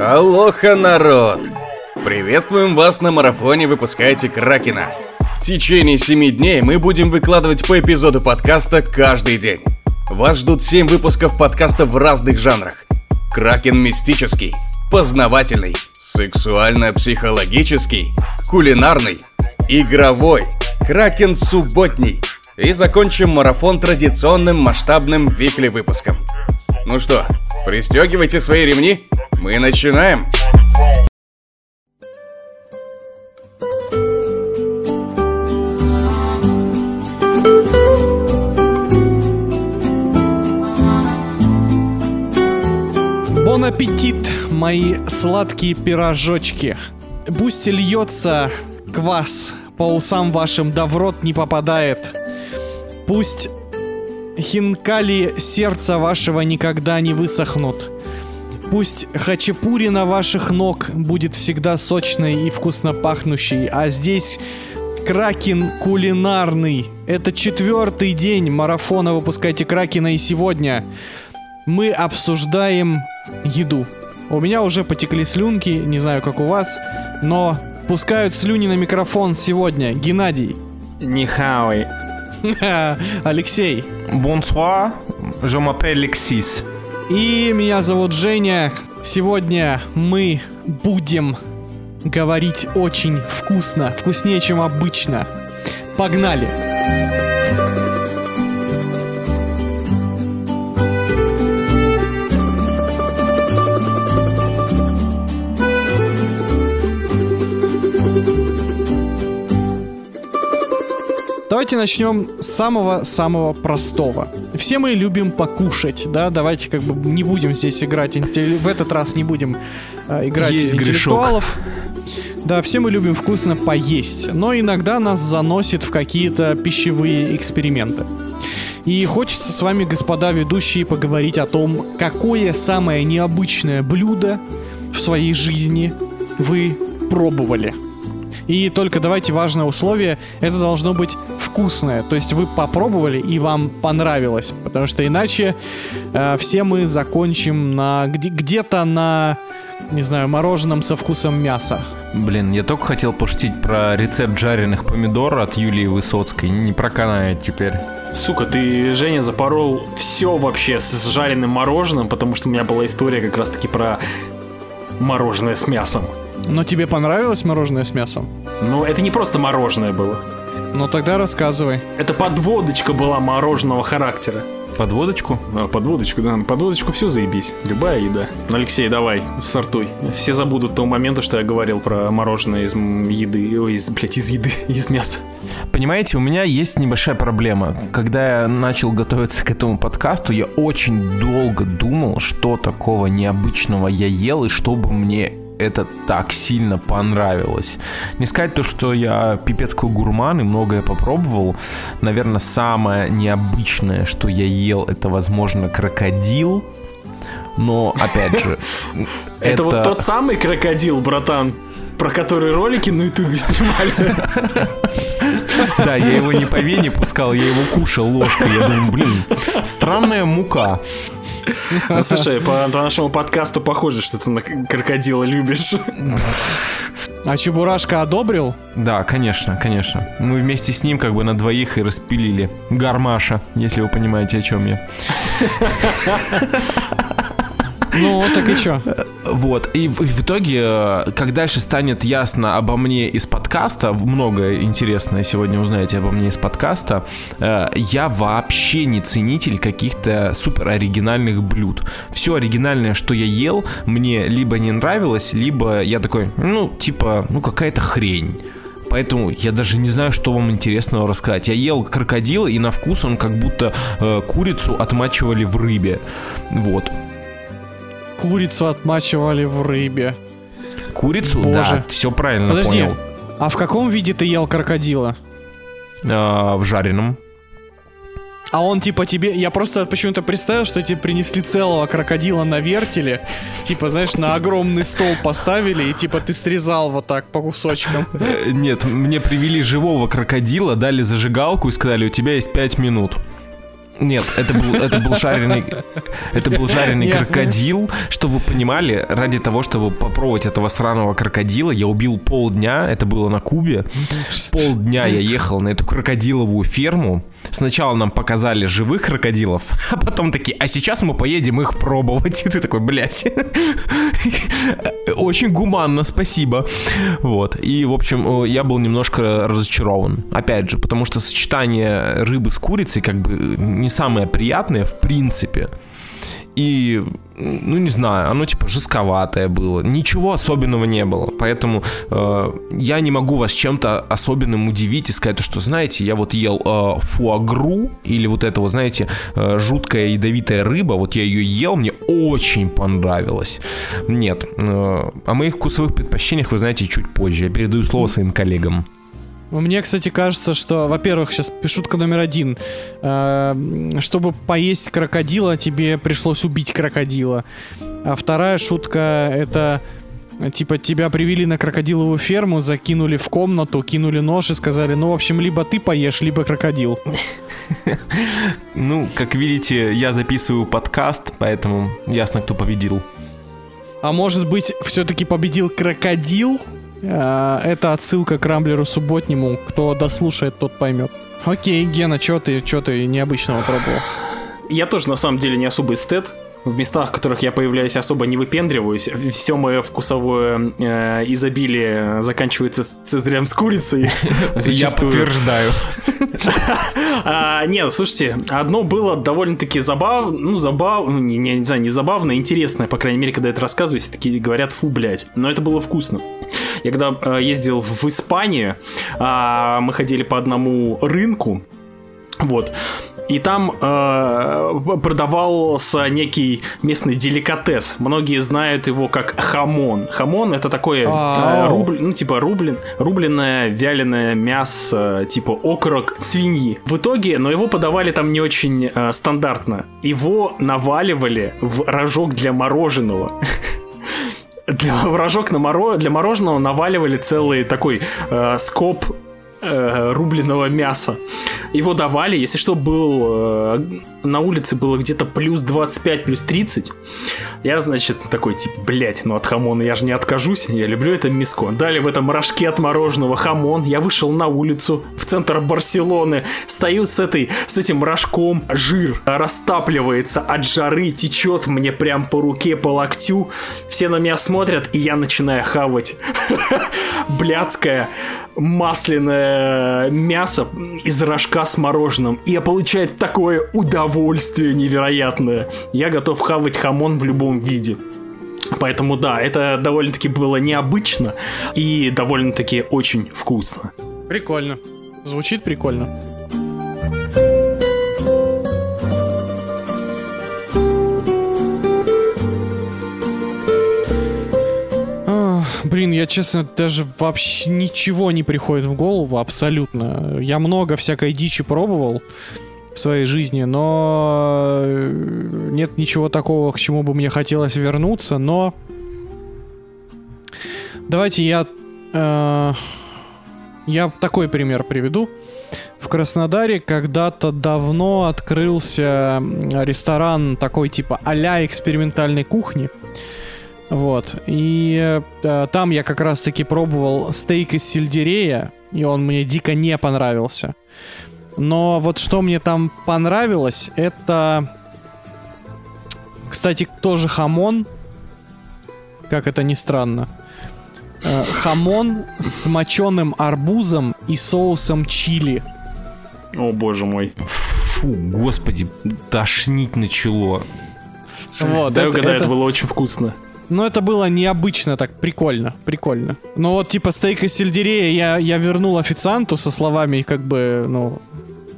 Алоха, народ! Приветствуем вас на марафоне «Выпускайте Кракена». В течение семи дней мы будем выкладывать по эпизоду подкаста каждый день. Вас ждут 7 выпусков подкаста в разных жанрах. Кракен мистический, познавательный, сексуально-психологический, кулинарный, игровой, Кракен субботний. И закончим марафон традиционным масштабным викли выпуском. Ну что, пристегивайте свои ремни, мы начинаем. Бон аппетит, мои сладкие пирожочки. Пусть льется квас по усам вашим, да в рот не попадает. Пусть хинкали сердца вашего никогда не высохнут. Пусть хачапури на ваших ног будет всегда сочной и вкусно пахнущей, а здесь Кракен кулинарный. Это четвертый день марафона «Выпускайте Кракена» и сегодня мы обсуждаем еду. У меня уже потекли слюнки, не знаю, как у вас, но пускают слюни на микрофон сегодня. Геннадий. Нихауи. Алексей. Bonsoir, je m'appelle Alexis. И меня зовут Женя. Сегодня мы будем говорить очень вкусно, вкуснее, чем обычно. Погнали! Давайте начнем с самого-самого простого. Все мы любим покушать, да, давайте как бы не будем здесь играть, в этот раз не будем э, играть Есть интеллектуалов. Да, все мы любим вкусно поесть, но иногда нас заносит в какие-то пищевые эксперименты. И хочется с вами, господа ведущие, поговорить о том, какое самое необычное блюдо в своей жизни вы пробовали. И только давайте важное условие, это должно быть вкусное. То есть вы попробовали и вам понравилось. Потому что иначе э, все мы закончим на где- где-то на, не знаю, мороженом со вкусом мяса. Блин, я только хотел пошутить про рецепт жареных помидор от Юлии Высоцкой. Не проканает теперь. Сука, ты, Женя, запорол все вообще с жареным мороженым, потому что у меня была история как раз-таки про мороженое с мясом. Но тебе понравилось мороженое с мясом? Но это не просто мороженое было. Ну тогда рассказывай. Это подводочка была мороженого характера. Подводочку? А, подводочку, да, на подводочку все заебись. Любая еда. Ну, Алексей, давай, стартуй. Все забудут того момента, что я говорил про мороженое из еды, ой, из, блядь, из еды, из мяса. Понимаете, у меня есть небольшая проблема. Когда я начал готовиться к этому подкасту, я очень долго думал, что такого необычного я ел и чтобы мне это так сильно понравилось. Не сказать то, что я пипецкий гурман и многое попробовал. Наверное, самое необычное, что я ел, это, возможно, крокодил. Но, опять же, Это вот тот самый крокодил, братан, про который ролики на ютубе снимали. Да, я его не по вене пускал, я его кушал ложкой. Я думаю, блин, странная мука. Ну, слушай, по, по нашему подкасту похоже, что ты на крокодила любишь. А Чебурашка одобрил? Да, конечно, конечно. Мы вместе с ним как бы на двоих и распилили гармаша, если вы понимаете, о чем я. Ну, так и чё? Вот, и в, в итоге, э, как дальше станет ясно обо мне из подкаста, многое интересное сегодня узнаете обо мне из подкаста, э, я вообще не ценитель каких-то супер оригинальных блюд. Все оригинальное, что я ел, мне либо не нравилось, либо я такой, ну, типа, ну, какая-то хрень. Поэтому я даже не знаю, что вам интересного рассказать. Я ел крокодила, и на вкус он как будто э, курицу отмачивали в рыбе. Вот. Курицу отмачивали в рыбе. Курицу, Боже. да, все правильно Подожди, понял. а в каком виде ты ел крокодила? А, в жареном. А он типа тебе... Я просто почему-то представил, что тебе принесли целого крокодила на вертеле. Типа, знаешь, на огромный стол поставили, и типа ты срезал вот так по кусочкам. Э, Нет, мне привели живого крокодила, дали зажигалку и сказали, у тебя есть 5 минут. Нет, это был, это был жареный, это был жареный Нет. крокодил. Чтобы вы понимали, ради того, чтобы попробовать этого сраного крокодила, я убил полдня, это было на Кубе. Полдня я ехал на эту крокодиловую ферму. Сначала нам показали живых крокодилов, а потом такие, а сейчас мы поедем их пробовать. И ты такой, блядь. Очень гуманно, спасибо. Вот. И, в общем, э, я был немножко разочарован. Опять же, потому что сочетание рыбы с курицей как бы не самое приятное в принципе. И, ну не знаю, оно типа жестковатое было. Ничего особенного не было. Поэтому э, я не могу вас чем-то особенным удивить и сказать, что, знаете, я вот ел э, фуагру или вот это вот, знаете, э, жуткая ядовитая рыба, вот я ее ел, мне очень понравилось. Нет. Э, о моих вкусовых предпочтениях вы знаете чуть позже. Я передаю слово своим коллегам. Мне, кстати, кажется, что, во-первых, сейчас шутка номер один. Э, Чтобы поесть крокодила, тебе пришлось убить крокодила. А вторая шутка это типа тебя привели на крокодиловую ферму, закинули в комнату, кинули нож и сказали, ну, в общем, либо ты поешь, либо крокодил. Ну, как видите, я записываю подкаст, поэтому ясно, кто победил. А может быть, все-таки победил крокодил? Э, Это отсылка к Рамблеру субботнему. Кто дослушает, тот поймет. Окей, Гена, что ты, что ты необычного пробовал? Я тоже на самом деле не особый эстет. В местах, в которых я появляюсь, особо не выпендриваюсь. Все мое вкусовое э, изобилие заканчивается цезарем с курицей. Я подтверждаю. А, нет, слушайте, одно было довольно-таки забавно, ну, забавно, не, не, знаю, не забавно, интересное, по крайней мере, когда это рассказываю, все такие говорят, фу, блядь. Но это было вкусно. Я когда э, ездил в Испанию, а, мы ходили по одному рынку, вот. И там э, продавался некий местный деликатес. Многие знают его как хамон. Хамон это такое э, Ау. рубль, ну типа рублен, рубленное вяленое мясо, типа окорок свиньи. В итоге, но его подавали там не очень э, стандартно. Его наваливали в рожок для мороженого. Для, рожок на моро, для мороженого наваливали целый такой э, скоп э, рубленого мяса. Его давали, если что, был э, на улице было где-то плюс 25, плюс 30. Я, значит, такой, типа, блять, ну от хамона я же не откажусь, я люблю это миско. Дали в этом рожке от мороженого хамон, я вышел на улицу в центр Барселоны, стою с этой, с этим рожком, жир растапливается от жары, течет мне прям по руке, по локтю. Все на меня смотрят, и я начинаю хавать блядское масляное мясо из рожка с мороженым. И я получаю такое удовольствие невероятное. Я готов хавать хамон в любом виде. Поэтому да, это довольно-таки было необычно и довольно-таки очень вкусно. Прикольно. Звучит прикольно. Я честно даже вообще ничего не приходит в голову абсолютно. Я много всякой дичи пробовал в своей жизни, но э, нет ничего такого, к чему бы мне хотелось вернуться, но давайте я э, я такой пример приведу. В Краснодаре когда-то давно открылся ресторан такой типа а-ля экспериментальной кухни. Вот. И э, там я как раз-таки пробовал стейк из сельдерея, и он мне дико не понравился. Но вот что мне там понравилось, это... Кстати, тоже хамон. Как это ни странно. Э, хамон с моченым арбузом и соусом чили. О боже мой. Фу, господи, тошнить начало. Вот, да, это- когда это- это было очень вкусно. Ну, это было необычно так, прикольно, прикольно. Но вот, типа, стейк из сельдерея я, я вернул официанту со словами, как бы, ну,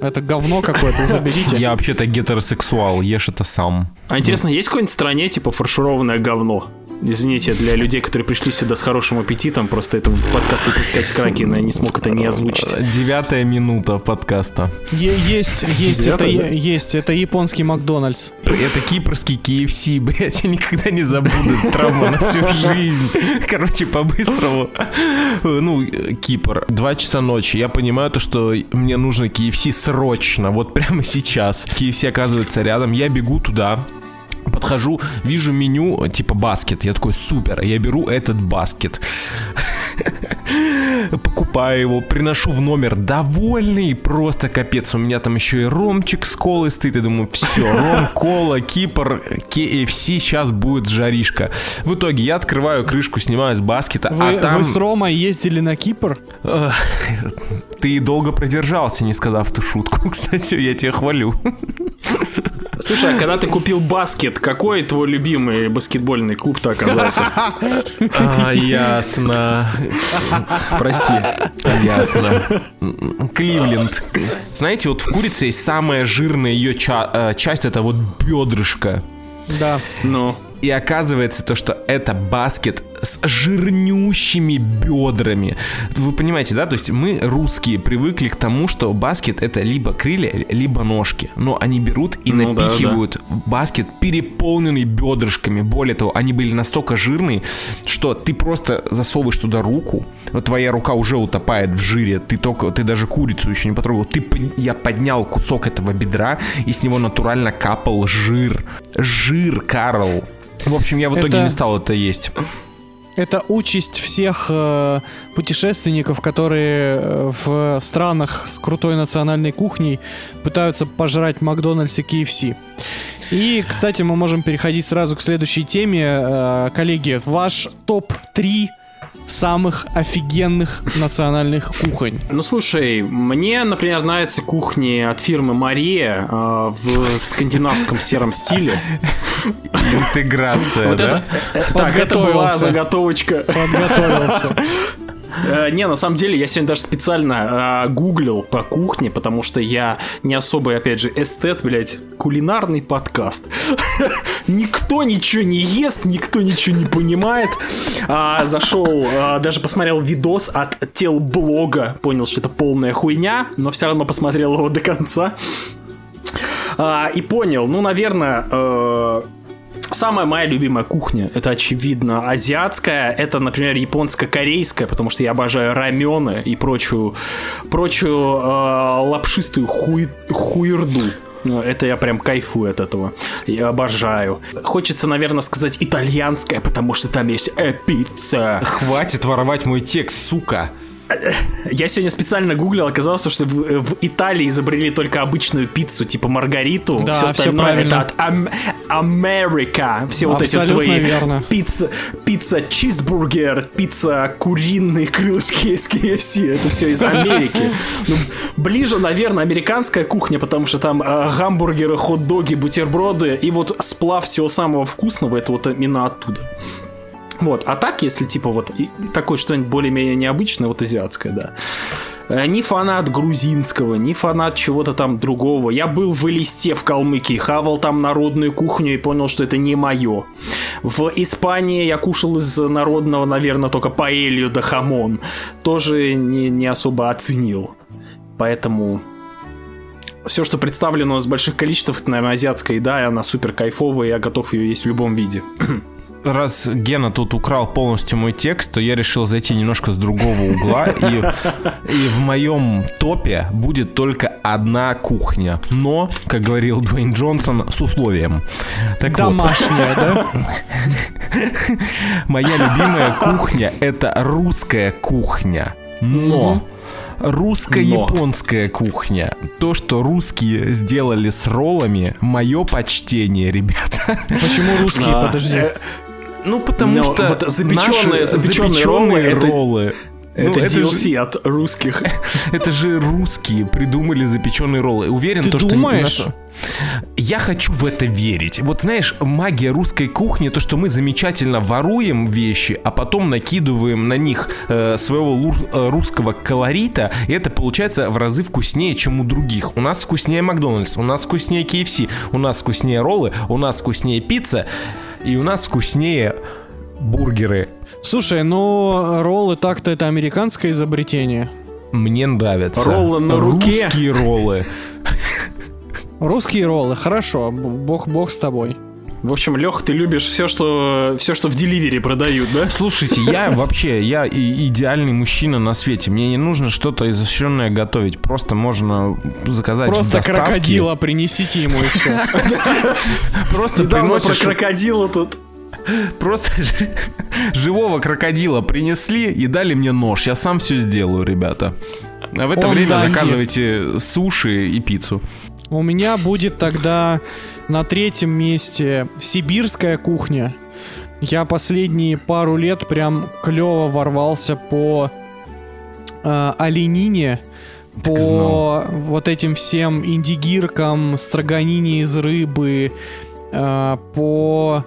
это говно какое-то, заберите. Я вообще-то гетеросексуал, ешь это сам. А интересно, есть в какой-нибудь стране типа фаршированное говно? Извините, для людей, которые пришли сюда с хорошим аппетитом, просто это подкаст «Выпускать Кракена», я не смог это не озвучить. Девятая минута подкаста. Е- есть, есть, это, Девятая, да? е- есть, это японский Макдональдс. Это кипрский KFC, блядь, я никогда не забуду. Это Травма на всю жизнь. Короче, по-быстрому. Ну, Кипр, два часа ночи. Я понимаю то, что мне нужно KFC срочно, вот прямо сейчас. KFC оказывается рядом, я бегу туда. Подхожу, вижу меню, типа баскет. Я такой, супер, я беру этот баскет. Покупаю его, приношу в номер довольный, просто капец. У меня там еще и ромчик с колой стоит. Я думаю, все, ром, кола, Кипр, KFC, сейчас будет жаришка. В итоге я открываю крышку, снимаю с баскета, Вы, а там... вы с Ромой ездили на Кипр? Ты долго продержался, не сказав ту шутку. Кстати, я тебя хвалю. Слушай, а когда ты купил баскет, какой твой любимый баскетбольный клуб-то оказался? А, ясно. Прости. Ясно. Кливленд. Знаете, вот в курице есть самая жирная ее часть, это вот бедрышко. Да. Ну, И оказывается то, что это баскет с жирнющими бедрами. Вы понимаете, да? То есть мы, русские, привыкли к тому, что баскет это либо крылья, либо ножки. Но они берут и Ну да, напихивают баскет, переполненный бедрышками. Более того, они были настолько жирные, что ты просто засовываешь туда руку, вот твоя рука уже утопает в жире, ты только, ты даже курицу еще не потрогал. Ты, я поднял кусок этого бедра, и с него натурально капал жир. Жир, Карл. В общем, я в итоге Это- не стал это есть. Это участь всех э, путешественников, которые э, в странах с крутой национальной кухней пытаются пожрать Макдональдс и KFC. И, кстати, мы можем переходить сразу к следующей теме. Э, коллеги, ваш топ-3 самых офигенных национальных кухонь. ну слушай, мне, например, нравятся кухни от фирмы Мария э, в скандинавском сером стиле. Интеграция, Вот да? это, так, это была заготовочка. Подготовился. Э, Не, на самом деле, я сегодня даже специально э, гуглил по кухне, потому что я не особый, опять же, эстет, блядь, кулинарный подкаст. Никто ничего не ест, никто ничего не понимает. А, зашел, а, даже посмотрел видос от тел блога, понял, что это полная хуйня, но все равно посмотрел его до конца. А, и понял, ну, наверное, э, Самая моя любимая кухня, это очевидно азиатская, это, например, японско-корейская, потому что я обожаю рамены и прочую, прочую э, лапшистую хуй, хуерду. Ну, Это я прям кайфую от этого. Я обожаю. Хочется, наверное, сказать итальянская, потому что там есть э, пицца. Хватит воровать мой текст, сука. Я сегодня специально гуглил, оказалось, что в, Италии изобрели только обычную пиццу, типа маргариту. Да, все остальное правильно. это от Ам- Америка. Все вот эти Абсолютно твои верно. пицца, пицца чизбургер, пицца куриные крылышки из KFC. Это все из Америки. Ну, ближе, наверное, американская кухня, потому что там э, гамбургеры, хот-доги, бутерброды и вот сплав всего самого вкусного, это вот именно оттуда. Вот, а так, если типа вот такое что-нибудь более-менее необычное, вот азиатское, да. Э, Ни фанат грузинского, ни фанат чего-то там другого. Я был в Элисте в Калмыкии, хавал там народную кухню и понял, что это не мое. В Испании я кушал из народного, наверное, только паэлью да хамон. Тоже не, не особо оценил. Поэтому все, что представлено с больших количеств, это, наверное, азиатская еда, и она супер кайфовая, и я готов ее есть в любом виде. Раз Гена тут украл полностью мой текст, то я решил зайти немножко с другого угла. И, и в моем топе будет только одна кухня. Но, как говорил Дуэйн Джонсон, с условием. Так вот, Домашняя, да? моя любимая кухня это русская кухня. Но русско-японская кухня. То, что русские сделали с роллами, мое почтение, ребята. Почему русские? Подожди. Ну, потому Но что вот запеченные- наши запеченные роллы это- роллы. Ну, Это же- DLC от русских. Это же русские придумали запеченные роллы. Уверен, Ты то, что думаешь? Я хочу в это верить. Вот знаешь, магия русской кухни, то, что мы замечательно воруем вещи, а потом накидываем на них э, своего лур- э, русского колорита, и это получается в разы вкуснее, чем у других. У нас вкуснее Макдональдс, у нас вкуснее KFC, у нас вкуснее роллы, у нас вкуснее пицца, и у нас вкуснее бургеры. Слушай, ну роллы так-то это американское изобретение. Мне нравятся. Роллы на руке. Русские роллы. Русские роллы, хорошо, бог, бог с тобой. В общем, Лех, ты любишь все, что все, что в деливере продают, да? Слушайте, я вообще, я и- идеальный мужчина на свете. Мне не нужно что-то изощренное готовить. Просто можно заказать Просто крокодила принесите ему и все. Просто Недавно про приносишь крокодила тут. Просто живого крокодила принесли и дали мне нож. Я сам все сделаю, ребята. А в это Он время Данди. заказывайте суши и пиццу. У меня будет тогда на третьем месте сибирская кухня. Я последние пару лет прям клево ворвался по э, оленине, Так по вот этим всем индигиркам, строганине из рыбы, э, по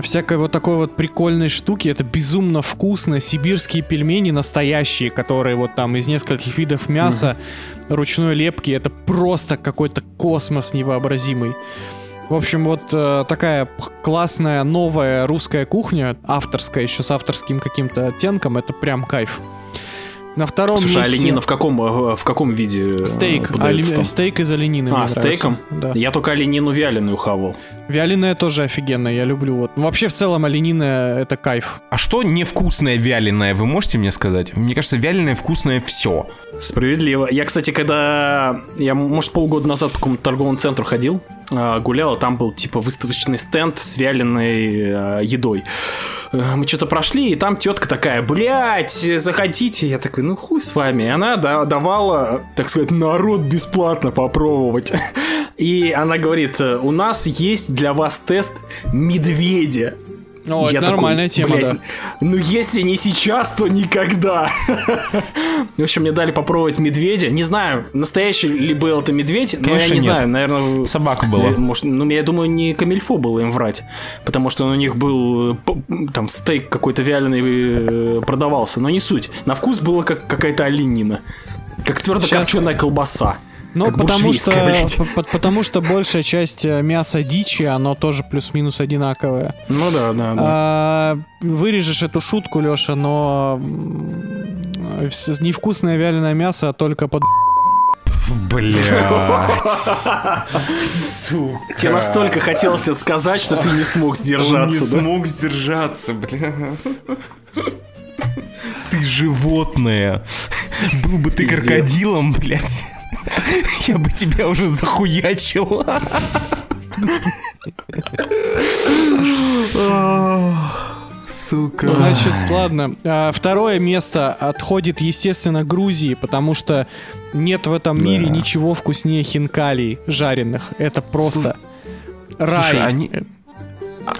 всякой вот такой вот прикольной штуки. Это безумно вкусно. Сибирские пельмени настоящие, которые вот там из нескольких видов мяса, ручной лепки. Это просто какой-то космос невообразимый. В общем, вот э, такая классная новая русская кухня, авторская, еще с авторским каким-то оттенком, это прям кайф. На втором Слушай, а месте оленина в каком, э, в каком виде э, стейк, али- там? стейк из оленины. А, стейком? Да. Я только оленину вяленую хавал. Вяленая тоже офигенная, я люблю. Вот. Вообще, в целом, оленина это кайф. А что невкусное вяленое, вы можете мне сказать? Мне кажется, вяленое вкусное все. Справедливо. Я, кстати, когда... Я, может, полгода назад по какому-то торговому центру ходил, а, а там был, типа, выставочный стенд с вяленой а, едой. Э, Мы что-то прошли, и там тетка такая, блядь, заходите. Я такой, ну хуй с вами. И она да- давала, так сказать, народ бесплатно попробовать. И она говорит, у нас есть для вас тест медведя. О, Я это такой, нормальная тема, «Блядь, да. Ну, если не сейчас, то никогда. В общем, мне дали попробовать медведя. Не знаю, настоящий ли был это медведь, но я не знаю, наверное... Собака была. Может, ну, я думаю, не камильфо было им врать, потому что у них был э, там стейк какой-то вяленый э, продавался, но не суть. На вкус было как какая-то оленина, как твердокопченая колбаса. Ну, Как потому что, буржуйская, блядь. п- п- потому что большая часть э, мяса дичи, оно тоже плюс-минус одинаковое. Ну да, да, да. А, вырежешь эту шутку, Леша, но невкусное вяленое мясо а только под... Блять. Тебе настолько хотелось это сказать, что ты не смог сдержаться, да? смог сдержаться, бля. Ты животное. Был бы ты крокодилом, блядь. Я бы тебя уже захуячил. Сука. Значит, ладно. А, второе место отходит, естественно, Грузии, потому что нет в этом мире ничего вкуснее хинкалий жареных. Это просто рай. Слушай, они...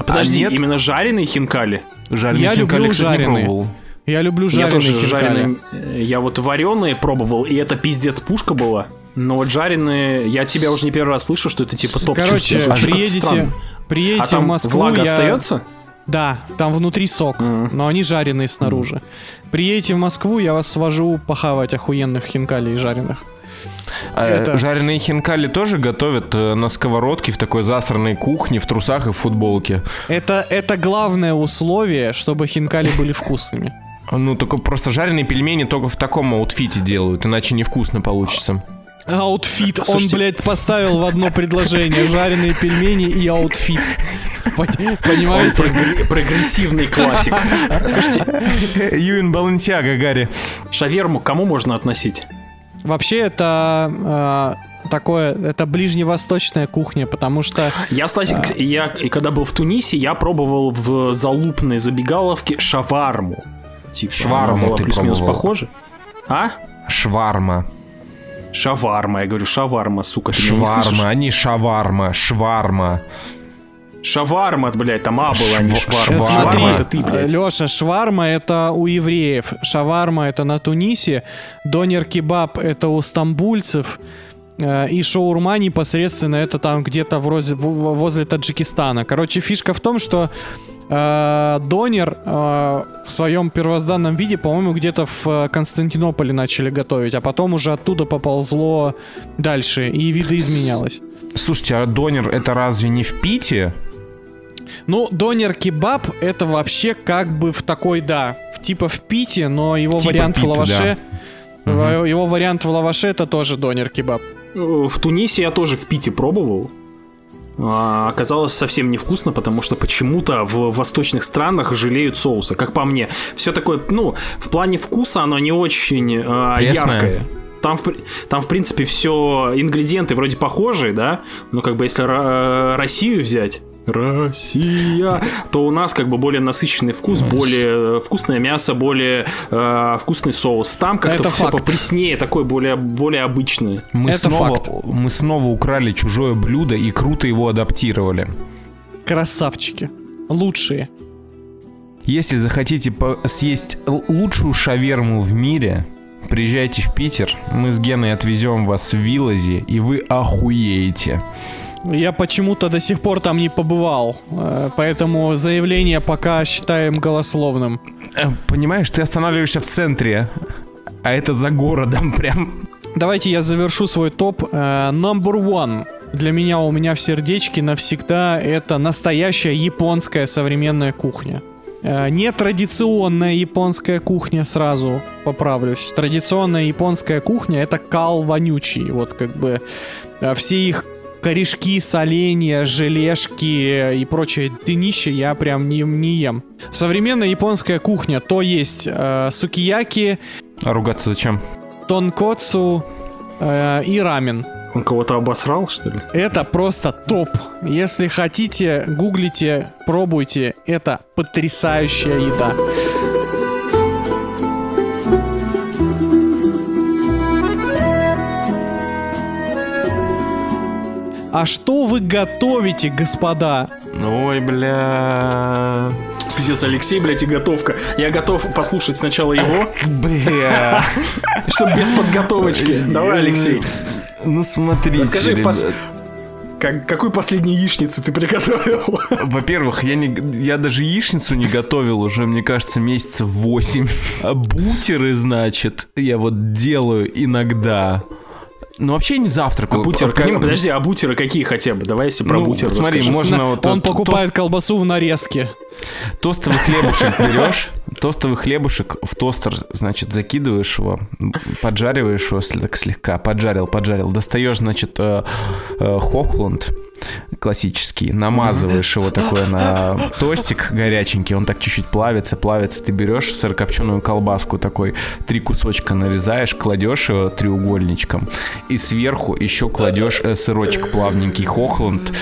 Подожди, А нет? именно жареные хинкали? Жареные Я хинкали, люблю кстати, не жареные. пробовал. Я люблю Я жареные тоже хинкали. жареные. э, Я вот вареные пробовал, и это пиздец пушка была. Но вот жареные, я тебя уже не первый раз слышу, что это типа топ Короче. Как-то приедете, странно. приедете А там в Москву, влага я- остается? Да, там внутри сок, но они жареные снаружи. Приедете в Москву, я вас свожу похавать охуенных хинкалей жареных. А, Это- Жареные хинкали тоже готовят э, на сковородке в такой засранной кухне, в трусах и в футболке. Это, это главное условие, чтобы хинкали были вкусными. Ну, только просто жареные пельмени только в таком аутфите делают, иначе невкусно получится. Outfit. Он, Слушайте- блядь, поставил в одно предложение жареные пельмени и outfit. Пон- Понимаете? Прогр- Прогрессивный классик. Слушайте, You in Balenciaga, Harry. шаверму к кому можно относить? Вообще это э, такое, это ближневосточная кухня, потому что Я, кстати, к- я когда был в Тунисе, я пробовал в залупной забегаловке шаварму. Типа, Шварму она была ты плюс-минус похожа. А? Шварма. Шаварма, я говорю, шаварма, сука, ты? Шварма, а не шаварма. Шварма. Шаварма, блядь, там А была, а не Шва- шварма. Шварма. Смотри, это ты, блядь. Леша, шварма это у евреев, шаварма это на Тунисе, донер-кебаб это у стамбульцев, э, и шаурма непосредственно это там где-то в розе- в- возле Таджикистана. Короче, фишка в том, что донер э, в своем первозданном виде, по-моему, где-то в э, Константинополе начали готовить, а потом уже оттуда поползло дальше, и видоизменялось. Слушайте, а донер это разве не в Пите? Ну, донер-кебаб это вообще как бы в такой, да, в, типа в пите, но его Типа вариант пита, в лаваше... да. его- Его вариант в лаваше это тоже донер-кебаб. Э, В Тунисе я тоже в Пите пробовал. А, Оказалось совсем невкусно, потому что почему-то в восточных странах жалеют соуса, как по мне. Все такое, ну, в плане вкуса оно не очень э, Пресное. яркое. Там в, там, в принципе, все ингредиенты вроде похожие, да? Но как бы если Ро- Россию взять, Россия, то у нас как бы более насыщенный вкус, более вкусное мясо, более э, вкусный соус. Там как-то все факт. попреснее, такое более, более обычное. Мы Это снова, факт. мы снова украли чужое блюдо и круто его адаптировали. Красавчики. Лучшие. Если захотите съесть лучшую шаверму в мире, приезжайте в Питер, мы с Геной отвезем вас в Вилози, и вы охуеете. Я почему-то до сих пор там не побывал, э, поэтому заявление пока считаем голословным. Э, Понимаешь, ты останавливаешься в центре, а это за городом прям. Давайте я завершу свой топ. Э, Number one. Для меня у меня в сердечке навсегда это настоящая японская современная кухня. Э, Не традиционная японская кухня, сразу поправлюсь. Традиционная японская кухня это кал вонючий. Вот как бы все их корешки, соленья, желешки и прочее днище я прям не, не ем. Современная японская кухня, то есть э, сукияки, А ругаться зачем? тонкоцу э, и рамен. Он кого-то обосрал, что ли? Это просто топ. Если хотите, гуглите, пробуйте. Это потрясающая еда. А что вы готовите, господа? Ой, бля... Пиздец, Алексей, блядь, и готовка. Я готов послушать сначала его, Бля... чтобы без подготовочки. Давай, Алексей. Ну ребят. пос- Как, какую последнюю яичницу ты приготовил? Во-первых, я, не, я даже яичницу не готовил уже, мне кажется, месяцев 8. А бутеры, значит, я вот делаю иногда. Но вообще не завтракаю. А бутер, Вот как- поним- подожди, а бутеры какие хотя бы? Давай если про Ну, бутер смотри, расскажи. можно вот Он покупает колбасу в нарезке. Тостовый хлебушек берешь, тостовый хлебушек в тостер, значит, закидываешь его, поджариваешь его так слегка, поджарил, поджарил, достаешь, значит, э, э, хохланд классический, намазываешь его такое на тостик горяченький, он так чуть-чуть плавится, плавится, ты берешь сырокопченую колбаску такой, три кусочка нарезаешь, кладешь его треугольничком, и сверху еще кладешь э, сырочек плавненький хохланд,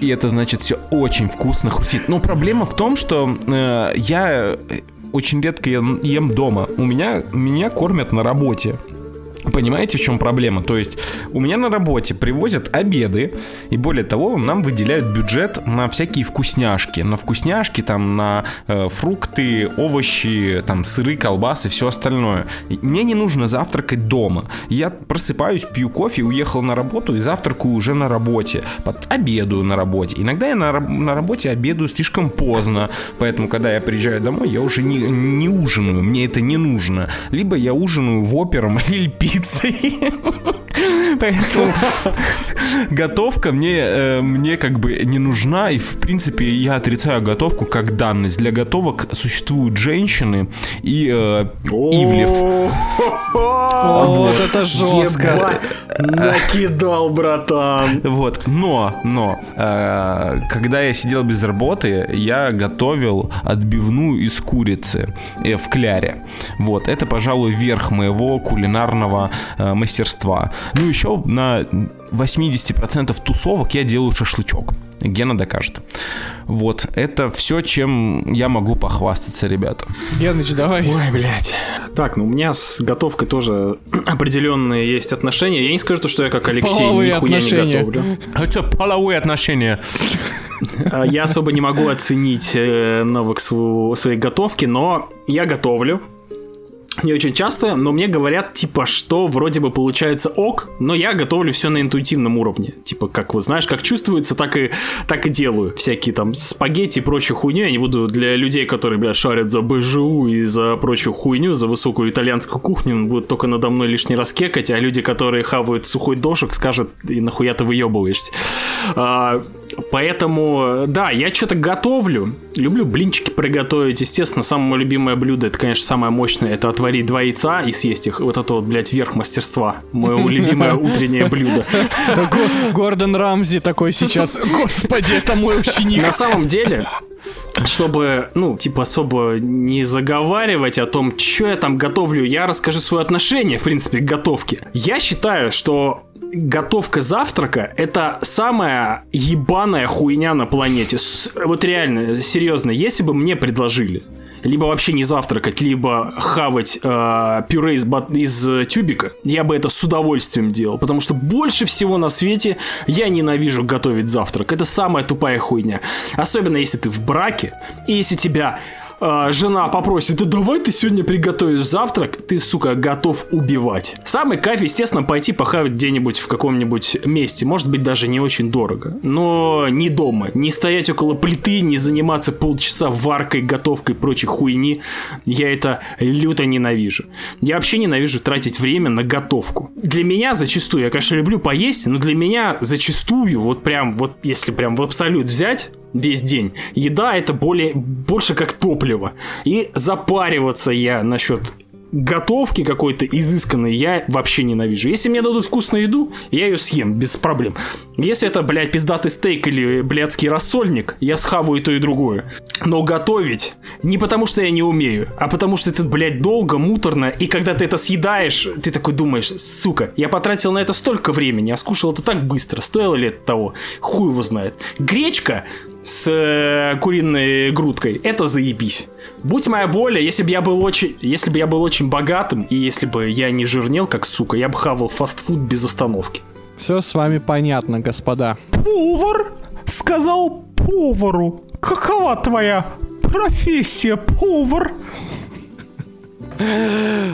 и это значит все очень вкусно хрустит. Но проблема в том, что э, я очень редко ем дома. У меня меня кормят на работе. Понимаете, в чем проблема? То есть у меня на работе привозят обеды, и более того, нам выделяют бюджет на всякие вкусняшки. На вкусняшки, там, на э, фрукты, овощи, там, сыры, колбасы, все остальное. Мне не нужно завтракать дома. Я просыпаюсь, пью кофе, уехал на работу и завтракаю уже на работе. Под, обедаю на работе. Иногда я на, на работе обедаю слишком поздно, поэтому, когда я приезжаю домой, я уже не, не ужинаю, мне это не нужно. Либо я ужинаю в опером или пиццей. Поэтому готовка мне, э, мне как бы не нужна, и в принципе я отрицаю готовку как данность. Для готовок существуют женщины и э, Ивлев. Вот это жестко. Накидал, братан. Вот, но, но, э, когда я сидел без работы, я готовил отбивную из курицы э, в кляре. Вот, это, пожалуй, верх моего кулинарного э, мастерства. Ну, еще на 80% тусовок я делаю шашлычок. Гена докажет. Вот, это все, чем я могу похвастаться, ребята. Геныч, давай. Ой, блядь. Так, ну у меня с готовкой тоже определенные есть отношения. Я не скажу, что я как Алексей Половые нихуя отношения. не готовлю. А что, половые отношения? А, Я особо не могу оценить э, навык сво- своей готовки, но я готовлю. Не очень часто, но мне говорят, типа, что вроде бы получается ок, но я готовлю все на интуитивном уровне. Типа, как вот знаешь, как чувствуется, так и, так и делаю. Всякие там спагетти и прочую хуйню. Я не буду для людей, которые, блядь, шарят за БЖУ и за прочую хуйню, за высокую итальянскую кухню, будут только надо мной лишний раз кекать, а люди, которые хавают сухой дошек, скажут, и нахуя ты выебываешься. А, Поэтому, да, я что-то готовлю. Люблю блинчики приготовить. Естественно, самое мое любимое блюдо, это, конечно, самое мощное, это отварить два яйца и съесть их. Вот это вот, блядь, верх мастерства. Мое любимое утреннее блюдо. Гордон Рамзи такой сейчас. Господи, это мой ученик. На самом деле, чтобы, ну, типа, особо не заговаривать о том, что я там готовлю, я расскажу свое отношение, в принципе, к готовке. Я считаю, что готовка завтрака это самая ебаная хуйня на планете. С, вот реально, серьезно, если бы мне предложили либо вообще не завтракать, либо хавать э, пюре из, из э, тюбика, я бы это с удовольствием делал, потому что больше всего на свете я ненавижу готовить завтрак. Это самая тупая хуйня. Особенно если ты в браке, и если тебя э, жена попросит, да давай ты сегодня приготовишь завтрак, ты, сука, готов убивать. Самый кайф, естественно, пойти похавать где-нибудь в каком-нибудь месте, может быть, даже не очень дорого, но не дома, не стоять около плиты, не заниматься полчаса варкой, готовкой прочей хуйни. Я это люто ненавижу. Я вообще ненавижу тратить время на готовку. Для меня зачастую, я, конечно, люблю поесть, но для меня зачастую, вот прям, вот если прям в абсолют взять, весь день. Еда это более, больше как топливо. И запариваться я насчет готовки какой-то изысканной я вообще ненавижу. Если мне дадут вкусную еду, я ее съем без проблем. Если это, блядь, пиздатый стейк или блядский рассольник, я схаваю и то и другое. Но готовить не потому, что я не умею, а потому что это, блядь, долго, муторно, и когда ты это съедаешь, ты такой думаешь, сука, я потратил на это столько времени, а скушал это так быстро, стоило ли это того? Хуй его знает. Гречка с э, куриной грудкой. Это заебись. Будь моя воля, если бы я был очень, если бы я был очень богатым и если бы я не жирнел как сука, я бы хавал фастфуд без остановки. Все с вами понятно, господа. Повар сказал повару. Какова твоя профессия, повар?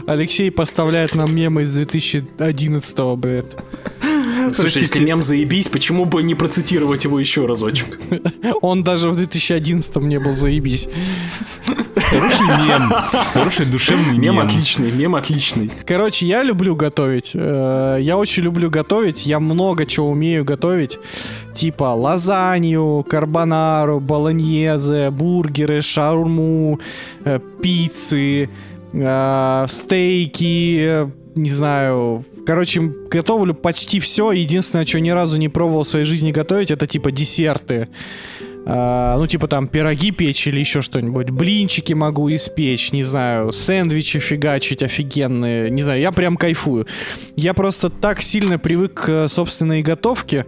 Алексей поставляет нам мемы из 2011 блядь. Слушай, если мем заебись, почему бы не процитировать его еще разочек? Он даже в 2011 не был заебись. Хороший мем. Хороший душевный мем. Мем отличный, мем отличный. Короче, я люблю готовить. Э, я очень люблю готовить. Я много чего умею готовить. Типа лазанью, карбонару, болоньезе, бургеры, шаурму, э, пиццы, э, стейки, не знаю, короче, готовлю почти все. Единственное, что ни разу не пробовал в своей жизни готовить, это типа десерты. А, ну, типа там пироги печь или еще что-нибудь. Блинчики могу испечь, не знаю, сэндвичи фигачить офигенные. Не знаю, я прям кайфую. Я просто так сильно привык к собственной готовке,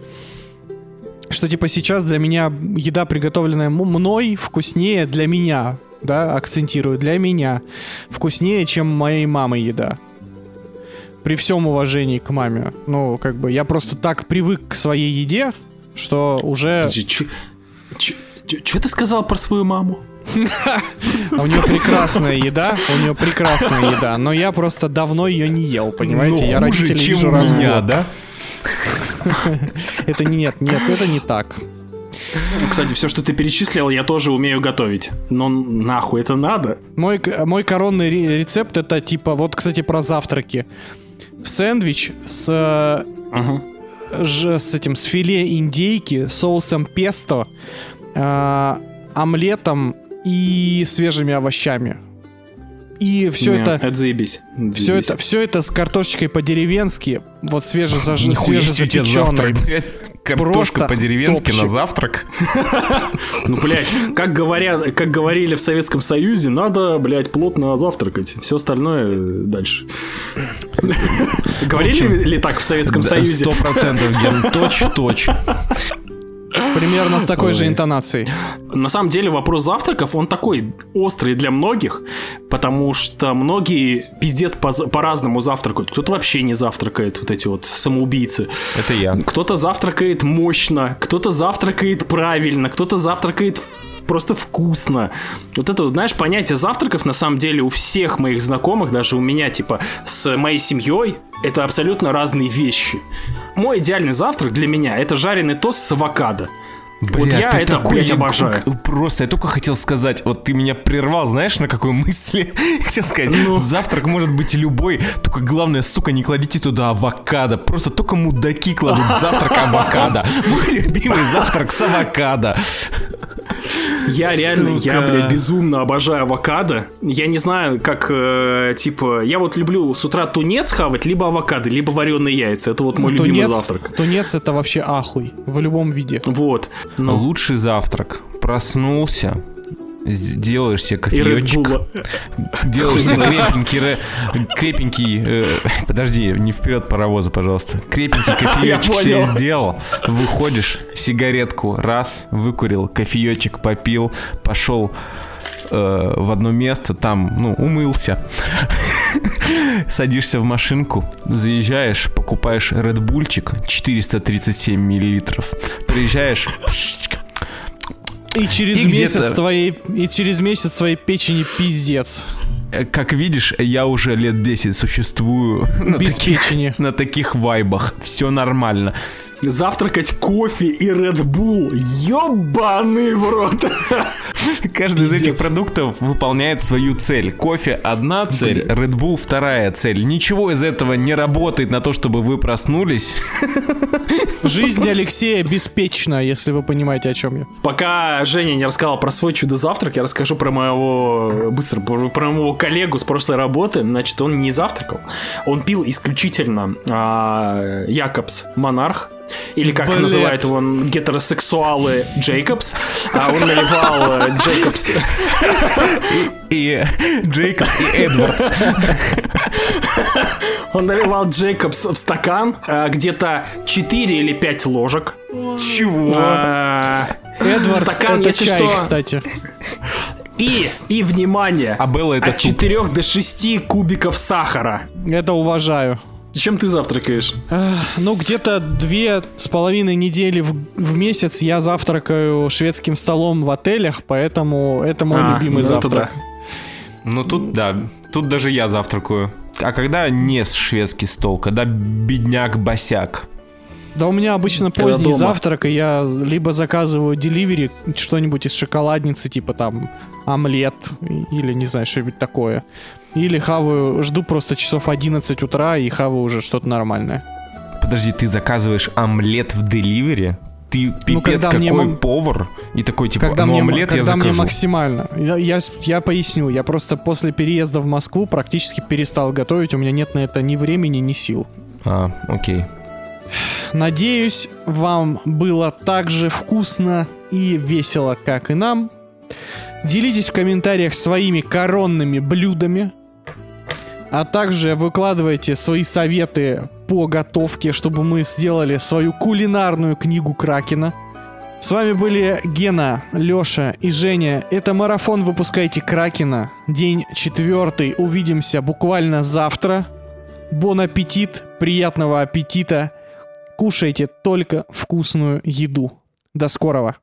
что типа сейчас для меня еда, приготовленная мной, вкуснее для меня, да, акцентирую, для меня, вкуснее, чем моей мамой еда при всем уважении к маме. Ну, как бы, я просто так привык к своей еде, что уже... Что ты сказал про свою маму? А у нее прекрасная еда, у нее прекрасная еда, но я просто давно ее не ел, понимаете? Ну, я родителей чем вижу раз меня, да? Это не нет, нет, это не так. Кстати, все, что ты перечислил, я тоже умею готовить. Но нахуй это надо? Мой, мой коронный ре- рецепт это типа, вот, кстати, про завтраки. Сэндвич с, Ага. ж- с этим, с филе индейки, соусом песто, э, омлетом и свежими овощами. И все Не, это... Это заебись. Все Заебись. это, все это с картошечкой по-деревенски, вот свежезаж... Свежезапеченной. Картошка по-деревенски на завтрак. Ну, блядь, как, говорят, как говорили в Советском Союзе, надо, блядь, плотно завтракать. Все остальное э, дальше. Говорили ли так в Советском Союзе? Сто процентов, Ген, точь в точь. Примерно с такой же Ой. интонацией. На самом деле вопрос завтраков, он такой острый для многих, потому что многие пиздец по- по-разному завтракают. Кто-то вообще не завтракает, вот эти вот самоубийцы. Это я. Кто-то завтракает мощно, кто-то завтракает правильно, кто-то завтракает просто вкусно. Вот это, знаешь, понятие завтраков на самом деле у всех моих знакомых, даже у меня, типа, с моей семьей, это абсолютно разные вещи. Мой идеальный завтрак для меня это жареный тост с авокадо. Вот Бля, я ты это, такой блядь, обожаю. Просто я только хотел сказать, вот ты меня прервал, знаешь, на какой мысли? Хотел сказать, Ну. завтрак может быть любой, только главное, сука, не кладите туда авокадо. Просто только мудаки кладут завтрак авокадо. Мой любимый завтрак с авокадо. Я реально, я, блядь, безумно обожаю авокадо. Я не знаю, как, э, типа, я вот люблю с утра тунец хавать, либо авокадо, либо вареные яйца. Это вот мой любимый тунец, завтрак. тунец это вообще ахуй в любом виде. Вот. Ну, Лучший завтрак. Проснулся, делаешь себе кофеечек, делаешь себе крепенький, ре- крепенький, э, подожди, не вперед паровоза, пожалуйста. Крепенький кофеечек себе сделал, выходишь, сигаретку раз, выкурил, кофеечек попил, пошел э, в одно место, там, ну, умылся. Садишься в машинку, заезжаешь, покупаешь редбульчик 437 миллилитров, приезжаешь, И через И месяц твоей и через месяц твоей печени пиздец. Э, Как видишь, я уже лет 10 существую на Без таких, печени. на таких вайбах. Все нормально. Завтракать кофе и Red Bull. Ёбаный в рот. Каждый из этих Пиздец. продуктов выполняет свою цель. Кофе одна цель, Red Bull вторая цель. Ничего из этого не работает на то, чтобы вы проснулись. Жизнь Алексея беспечна, если вы понимаете, о чем я. Пока Женя не рассказал про свой чудо-завтрак, я расскажу про моего, быстро, про про моего коллегу с прошлой работы. Значит, он не завтракал, он пил исключительно а, Якобс Монарх. Или как Блядь. называют его гетеросексуалы Джейкобс. А он наливал э, Джейкобс. И Джейкобс, и Эдвардс. Он наливал Джейкобс в стакан, а, где-то 4 или 5 ложек. Чего? А, Эдвардс Стакан, это если чай, что. кстати. И, и внимание, А Белла это от суп. 4 до 6 кубиков сахара. Это уважаю. Чем ты завтракаешь? Ну, где-то две с половиной недели в, в месяц я завтракаю шведским столом в отелях, поэтому это мой А, любимый ну завтрак. Ну тут, да, тут даже я завтракаю. А когда не с шведский стол, когда бедняк-босяк. Да у меня обычно поздний завтрак, и я либо заказываю деливери что-нибудь из шоколадницы, типа там омлет или не знаю, что-нибудь такое. Или хаваю, жду просто часов 11 утра и хаваю уже что-то нормальное. Подожди, ты заказываешь омлет в деливере? Ты пипец Ну, когда какой мне повар? И такой, типа, Когда, ну мне, омлет я когда мне закажу. максимально. Я, я, я поясню, я просто после переезда в Москву практически перестал готовить, у меня нет на это ни времени, ни сил. А, окей. Надеюсь, вам было так же вкусно и весело, как и нам. Делитесь в комментариях своими коронными блюдами, а также выкладывайте свои советы по готовке, чтобы мы сделали свою кулинарную книгу Кракена. С вами были Гена, Лёша и Женя. Это марафон «Выпускайте Кракена». День четвертый. Увидимся буквально завтра. Бон аппетит, приятного аппетита. Кушайте только вкусную еду. До скорого.